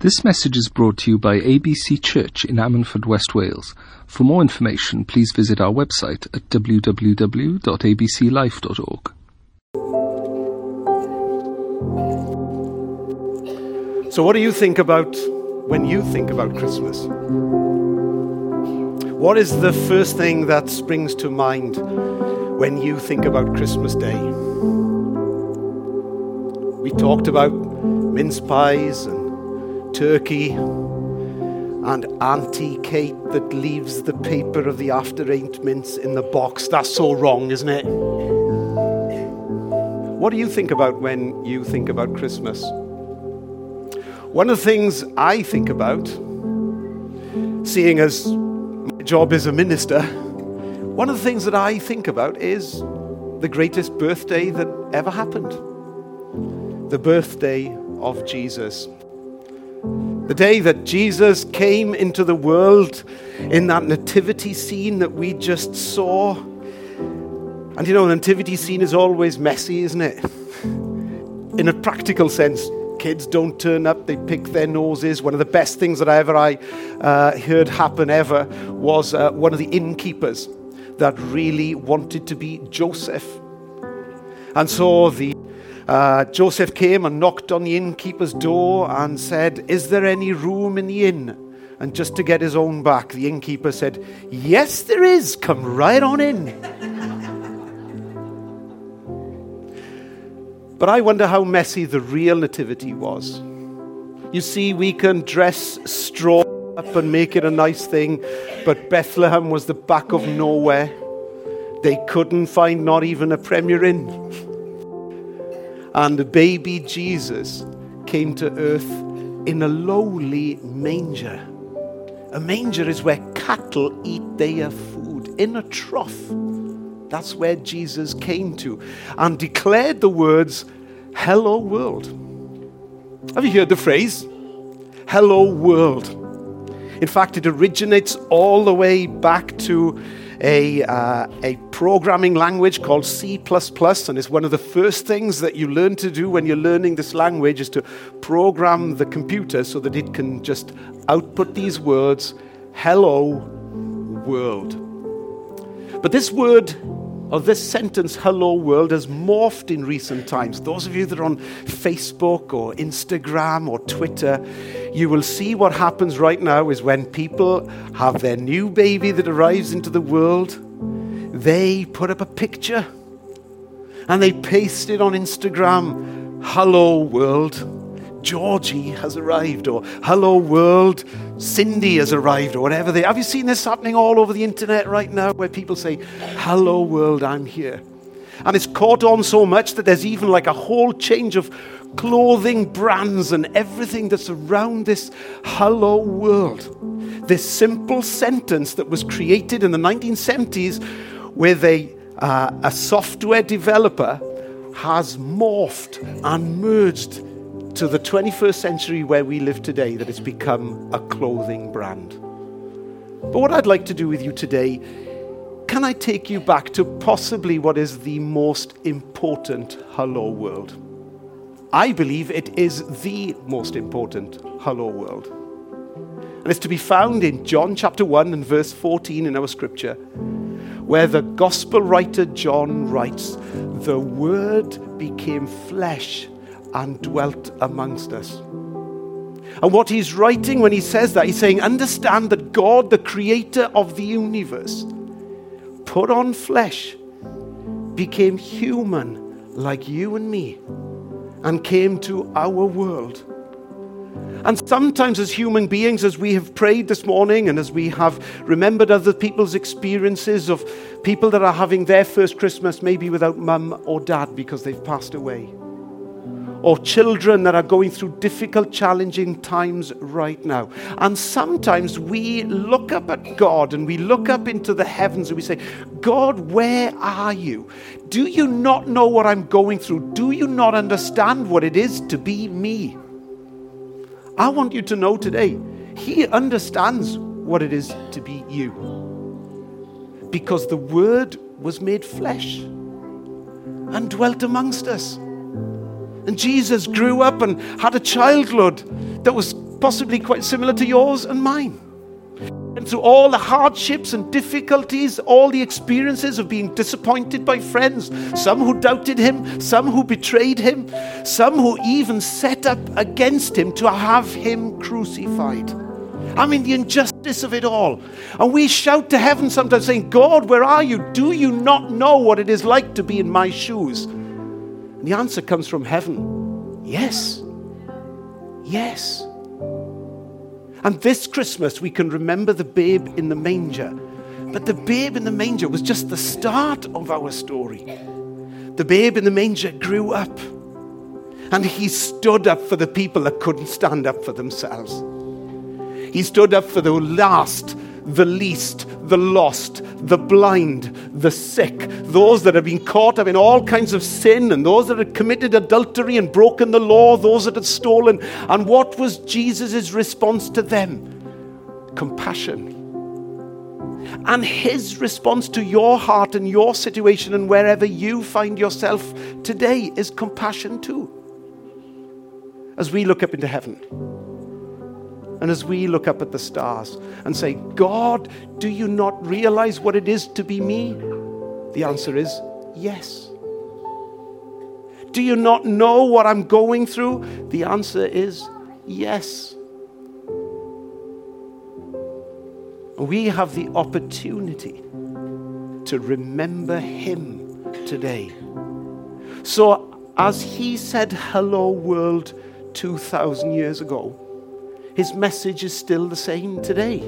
This message is brought to you by ABC Church in Ammanford, West Wales. For more information, please visit our website at www.abclife.org. So, what do you think about when you think about Christmas? What is the first thing that springs to mind when you think about Christmas Day? We talked about mince pies and turkey, and Auntie Kate that leaves the paper of the after mince in the box. That's so wrong, isn't it? What do you think about when you think about Christmas? One of the things I think about, seeing as my job is a minister, one of the things that I think about is the greatest birthday that ever happened the birthday of Jesus. The day that Jesus came into the world in that nativity scene that we just saw. And you know, the nativity scene is always messy, isn't it? In a practical sense, kids don't turn up, they pick their noses. One of the best things that I ever I, uh, heard happen ever was uh, one of the innkeepers that really wanted to be Joseph. And so the uh, Joseph came and knocked on the innkeeper's door and said, Is there any room in the inn? And just to get his own back, the innkeeper said, Yes, there is. Come right on in. but I wonder how messy the real nativity was. You see, we can dress straw up and make it a nice thing, but Bethlehem was the back of nowhere. They couldn't find not even a Premier Inn. And baby Jesus came to earth in a lowly manger. A manger is where cattle eat their food, in a trough. That's where Jesus came to and declared the words, Hello, world. Have you heard the phrase? Hello, world. In fact, it originates all the way back to a, uh, a programming language called C++, and it's one of the first things that you learn to do when you're learning this language is to program the computer so that it can just output these words, hello, world. But this word of this sentence, hello world, has morphed in recent times. Those of you that are on Facebook or Instagram or Twitter, you will see what happens right now is when people have their new baby that arrives into the world, they put up a picture and they paste it on Instagram. Hello world. Georgie has arrived, or hello world, Cindy has arrived, or whatever they have. You seen this happening all over the internet right now where people say, hello world, I'm here. And it's caught on so much that there's even like a whole change of clothing brands and everything that's around this hello world. This simple sentence that was created in the 1970s with a, uh, a software developer has morphed and merged to the 21st century where we live today that it's become a clothing brand. But what I'd like to do with you today, can I take you back to possibly what is the most important hello world? I believe it is the most important hello world. And it's to be found in John chapter 1 and verse 14 in our scripture, where the gospel writer John writes, The Word became flesh and dwelt amongst us. And what he's writing when he says that, he's saying, Understand that God, the creator of the universe, put on flesh, became human like you and me, and came to our world. And sometimes, as human beings, as we have prayed this morning and as we have remembered other people's experiences of people that are having their first Christmas maybe without mum or dad because they've passed away or children that are going through difficult, challenging times right now. And sometimes we look up at God and we look up into the heavens and we say, God, where are you? Do you not know what I'm going through? Do you not understand what it is to be me? I want you to know today, He understands what it is to be you. Because the Word was made flesh and dwelt amongst us. And Jesus grew up and had a childhood that was possibly quite similar to yours and mine. And through all the hardships and difficulties, all the experiences of being disappointed by friends, some who doubted him, some who betrayed him, some who even set up against him to have him crucified. I mean, the injustice of it all. And we shout to heaven sometimes saying, God, where are you? Do you not know what it is like to be in my shoes? And the answer comes from heaven yes. Yes. And this Christmas, we can remember the babe in the manger. But the babe in the manger was just the start of our story. The babe in the manger grew up. And he stood up for the people that couldn't stand up for themselves. He stood up for the last, the least, the lost, the blind, the sick, those that have been caught up in all kinds of sin, and those that had committed adultery and broken the law, those that had stolen. And what was Jesus' response to them? Compassion. And his response to your heart and your situation and wherever you find yourself today is compassion too. As we look up into heaven and as we look up at the stars and say, God, do you not realize what it is to be me? The answer is yes. Do you not know what I'm going through? The answer is yes. We have the opportunity to remember Him today. So, as He said, Hello, world, 2,000 years ago, his message is still the same today.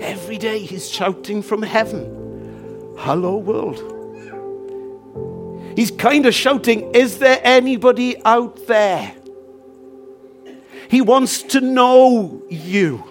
Every day he's shouting from heaven, Hello, world. He's kind of shouting, Is there anybody out there? He wants to know you.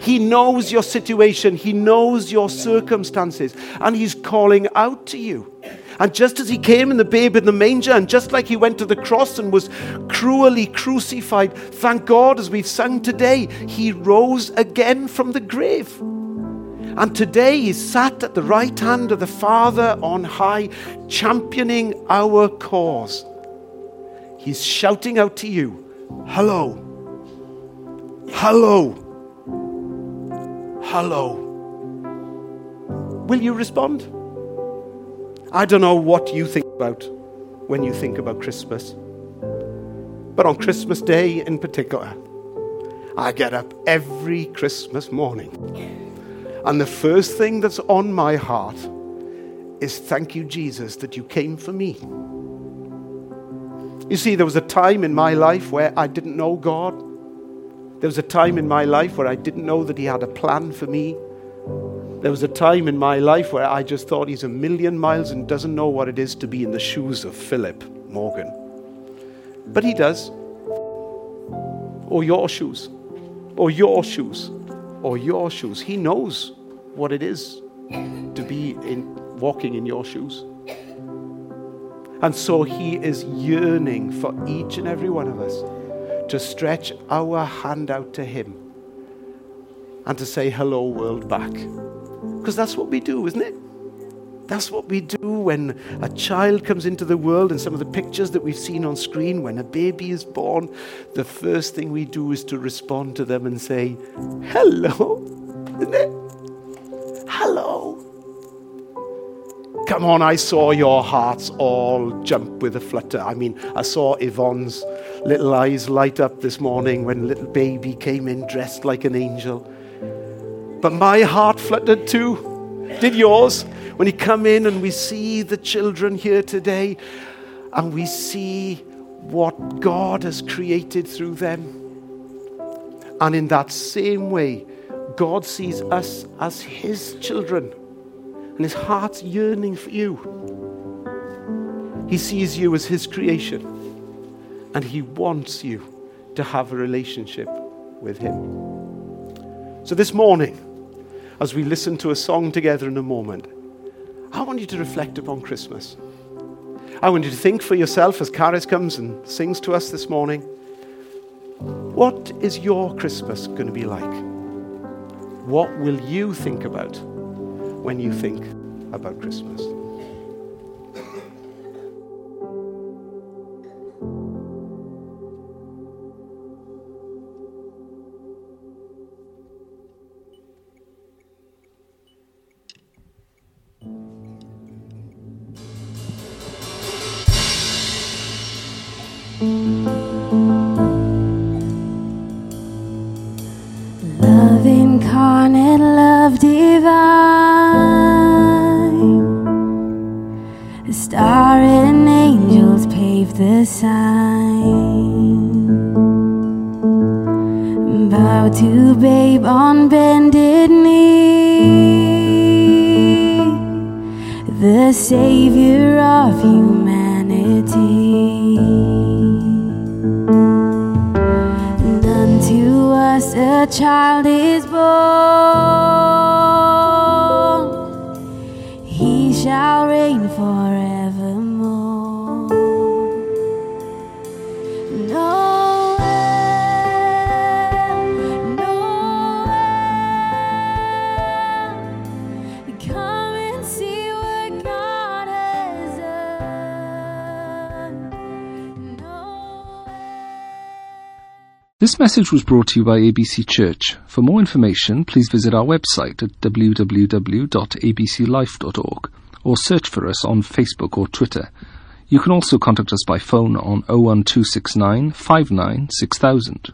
He knows your situation, He knows your circumstances, and He's calling out to you. And just as he came in the babe in the manger, and just like he went to the cross and was cruelly crucified, thank God, as we've sung today, he rose again from the grave. And today he's sat at the right hand of the Father on high, championing our cause. He's shouting out to you, Hello. Hello. Hello. Will you respond? I don't know what you think about when you think about Christmas. But on Christmas Day in particular, I get up every Christmas morning. And the first thing that's on my heart is thank you, Jesus, that you came for me. You see, there was a time in my life where I didn't know God. There was a time in my life where I didn't know that He had a plan for me. There was a time in my life where I just thought he's a million miles and doesn't know what it is to be in the shoes of Philip Morgan. But he does. Or your shoes. Or your shoes. Or your shoes. He knows what it is to be in walking in your shoes. And so he is yearning for each and every one of us to stretch our hand out to him and to say hello world back. Because that's what we do, isn't it? That's what we do when a child comes into the world and some of the pictures that we've seen on screen when a baby is born, the first thing we do is to respond to them and say, Hello, isn't it? Hello. Come on, I saw your hearts all jump with a flutter. I mean, I saw Yvonne's little eyes light up this morning when little baby came in dressed like an angel. But my heart fluttered too. Did yours? When you come in and we see the children here today and we see what God has created through them. And in that same way, God sees us as His children and His heart's yearning for you. He sees you as His creation and He wants you to have a relationship with Him. So this morning, as we listen to a song together in a moment, I want you to reflect upon Christmas. I want you to think for yourself as Caris comes and sings to us this morning. What is your Christmas going to be like? What will you think about when you think about Christmas? The sign. Bow to babe on bended knee, the savior of humanity. And unto us a child is born, he shall reign forevermore. This message was brought to you by ABC Church. For more information, please visit our website at www.abclife.org or search for us on Facebook or Twitter. You can also contact us by phone on 01269 59 6000.